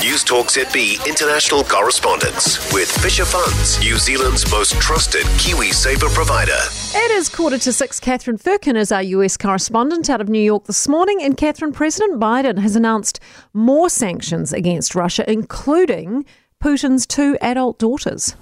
News Talk ZB international correspondence with Fisher Funds, New Zealand's most trusted Kiwi saver provider. It is quarter to six. Catherine Firkin is our US correspondent out of New York this morning. And Catherine, President Biden has announced more sanctions against Russia, including Putin's two adult daughters.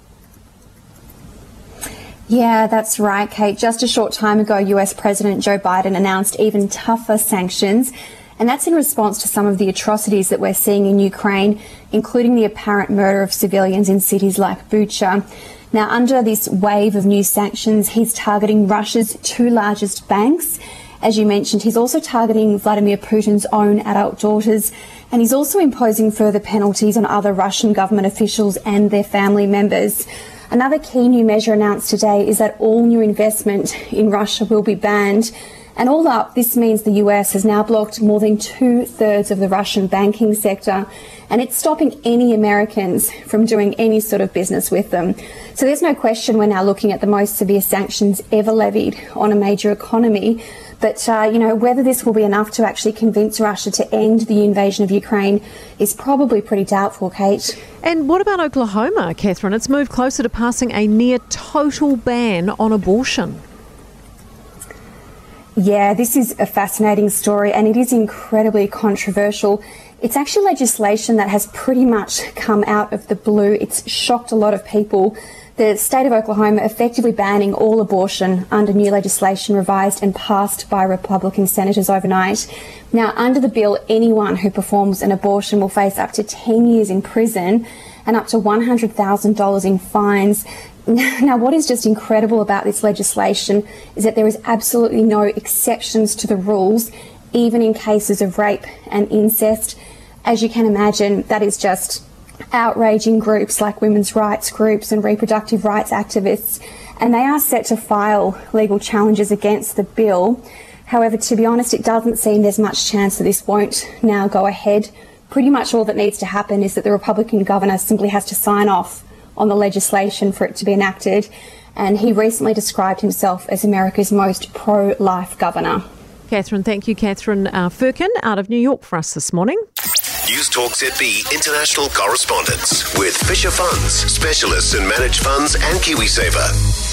Yeah, that's right, Kate. Just a short time ago, US President Joe Biden announced even tougher sanctions. And that's in response to some of the atrocities that we're seeing in Ukraine, including the apparent murder of civilians in cities like Bucha. Now, under this wave of new sanctions, he's targeting Russia's two largest banks. As you mentioned, he's also targeting Vladimir Putin's own adult daughters, and he's also imposing further penalties on other Russian government officials and their family members. Another key new measure announced today is that all new investment in Russia will be banned. And all up, this means the US has now blocked more than two thirds of the Russian banking sector, and it's stopping any Americans from doing any sort of business with them. So there's no question we're now looking at the most severe sanctions ever levied on a major economy. But, uh, you know, whether this will be enough to actually convince Russia to end the invasion of Ukraine is probably pretty doubtful, Kate. And what about Oklahoma, Catherine? It's moved closer to passing a near total ban on abortion. Yeah, this is a fascinating story and it is incredibly controversial. It's actually legislation that has pretty much come out of the blue. It's shocked a lot of people the state of Oklahoma effectively banning all abortion under new legislation revised and passed by Republican senators overnight. Now, under the bill, anyone who performs an abortion will face up to 10 years in prison and up to $100,000 in fines. Now, what is just incredible about this legislation is that there is absolutely no exceptions to the rules, even in cases of rape and incest. As you can imagine, that is just outraging groups like women's rights groups and reproductive rights activists, and they are set to file legal challenges against the bill. However, to be honest, it doesn't seem there's much chance that this won't now go ahead. Pretty much all that needs to happen is that the Republican governor simply has to sign off on the legislation for it to be enacted. And he recently described himself as America's most pro life governor. Catherine, thank you, Catherine uh, Firkin, out of New York for us this morning. News Talk ZB international correspondence with Fisher Funds, specialists in managed funds and KiwiSaver.